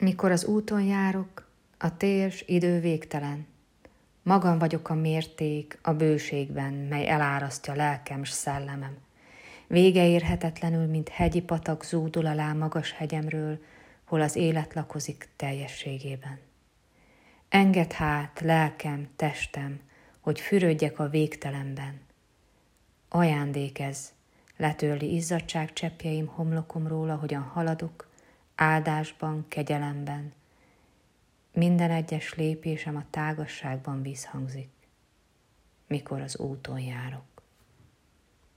Mikor az úton járok, a térs idő végtelen. Magam vagyok a mérték a bőségben, mely elárasztja lelkem s szellemem. Vége érhetetlenül, mint hegyi patak zúdul alá magas hegyemről, hol az élet lakozik teljességében. Enged hát, lelkem, testem, hogy fürödjek a végtelenben. Ajándék ez, letörli izzadság cseppjeim homlokomról, ahogyan haladok, áldásban, kegyelemben. Minden egyes lépésem a tágasságban vízhangzik, mikor az úton járok.